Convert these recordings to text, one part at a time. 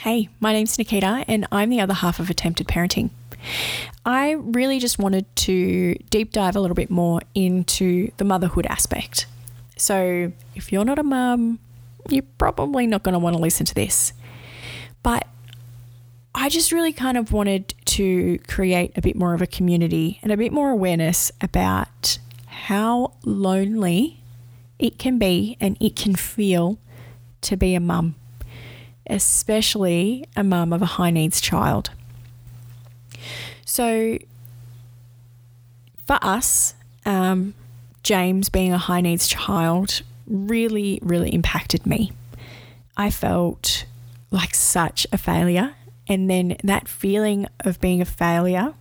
Hey, my name's Nikita, and I'm the other half of Attempted Parenting. I really just wanted to deep dive a little bit more into the motherhood aspect. So, if you're not a mum, you're probably not going to want to listen to this. But I just really kind of wanted to create a bit more of a community and a bit more awareness about how lonely it can be and it can feel to be a mum especially a mum of a high needs child. So, for us, um, James being a high needs child really, really impacted me. I felt like such a failure. And then that feeling of being a failure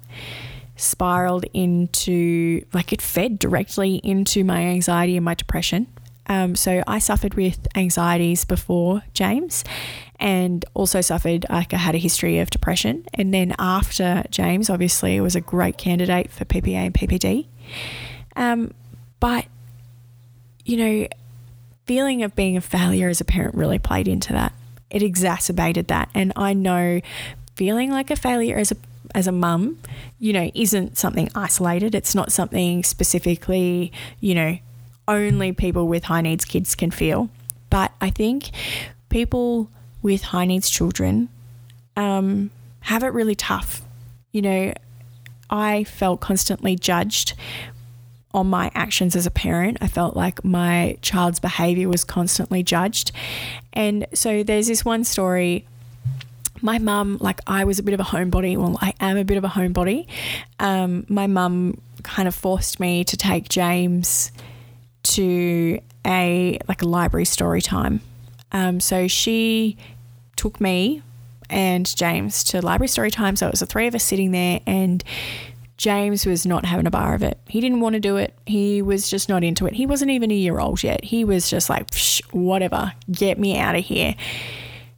spiraled into, like, it fed directly into my anxiety and my depression. Um, so I suffered with anxieties before James and also suffered, like, I had a history of depression. And then after James, obviously, was a great candidate for PPA and PPD. Um, but, you know, feeling of being a failure as a parent really played into that. It exacerbated that. And I know feeling like a failure as a as a mum, you know, isn't something isolated. It's not something specifically, you know, only people with high needs kids can feel. But I think people with high needs children um, have it really tough. You know, I felt constantly judged on my actions as a parent. I felt like my child's behavior was constantly judged. And so there's this one story. My mum, like I was a bit of a homebody. Well, I am a bit of a homebody. Um, my mum kind of forced me to take James to a like a library story time. Um, so she took me and James to library story time. So it was the three of us sitting there, and James was not having a bar of it. He didn't want to do it. He was just not into it. He wasn't even a year old yet. He was just like, whatever, get me out of here.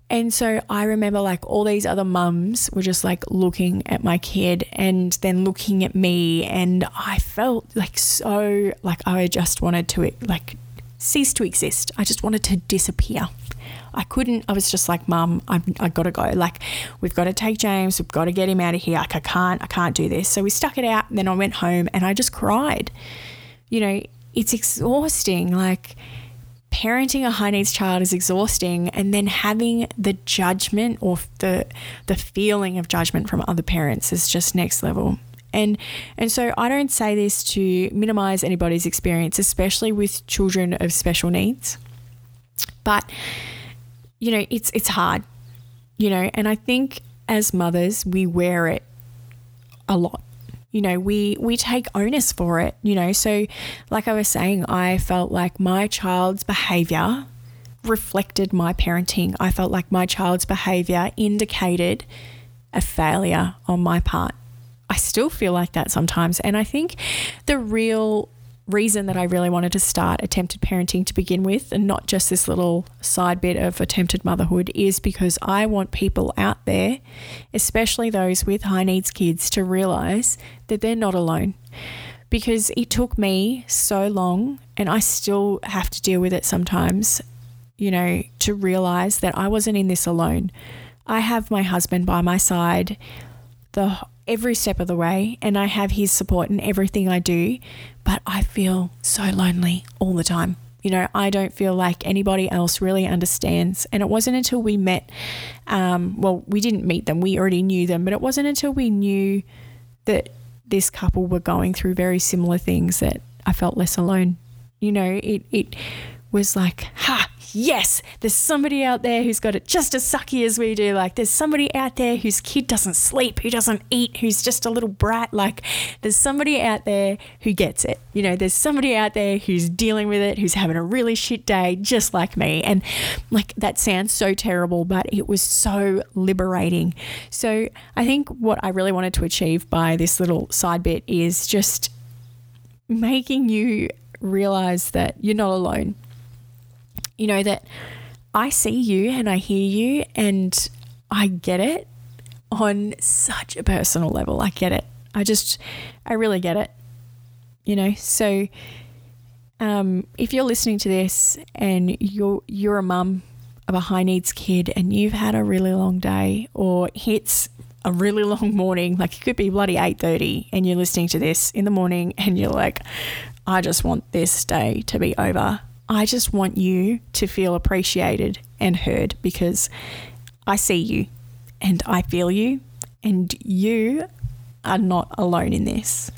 And so I remember like all these other mums were just like looking at my kid and then looking at me. And I felt like so like I just wanted to like cease to exist. I just wanted to disappear. I couldn't, I was just like, Mum, I, I gotta go. Like, we've got to take James, we've got to get him out of here. Like, I can't, I can't do this. So we stuck it out. And then I went home and I just cried. You know, it's exhausting. Like, parenting a high needs child is exhausting and then having the judgment or the the feeling of judgment from other parents is just next level and and so I don't say this to minimize anybody's experience especially with children of special needs but you know, it's it's hard, you know, and I think as mothers we wear it a lot. You know, we we take onus for it, you know. So like I was saying, I felt like my child's behavior reflected my parenting. I felt like my child's behavior indicated a failure on my part. I still feel like that sometimes. And I think the real reason that I really wanted to start attempted parenting to begin with, and not just this little side bit of attempted motherhood, is because I want people out there, especially those with high needs kids, to realize that they're not alone. Because it took me so long, and I still have to deal with it sometimes, you know, to realize that I wasn't in this alone. I have my husband by my side the every step of the way and I have his support in everything I do, but I feel so lonely all the time. You know, I don't feel like anybody else really understands. And it wasn't until we met, um, well, we didn't meet them, we already knew them, but it wasn't until we knew that this couple were going through very similar things that I felt less alone. You know, it, it was like, ha, yes, there's somebody out there who's got it just as sucky as we do. Like, there's somebody out there whose kid doesn't sleep, who doesn't eat, who's just a little brat. Like, there's somebody out there who gets it. You know, there's somebody out there who's dealing with it, who's having a really shit day, just like me. And like, that sounds so terrible, but it was so liberating. So, I think what I really wanted to achieve by this little side bit is just making you realize that you're not alone you know, that I see you and I hear you and I get it on such a personal level. I get it. I just, I really get it. You know, so um, if you're listening to this and you're you're a mum of a high needs kid and you've had a really long day or hits a really long morning, like it could be bloody 8:30 and you're listening to this in the morning and you're like I just want this day to be over. I just want you to feel appreciated and heard because I see you and I feel you and you are not alone in this.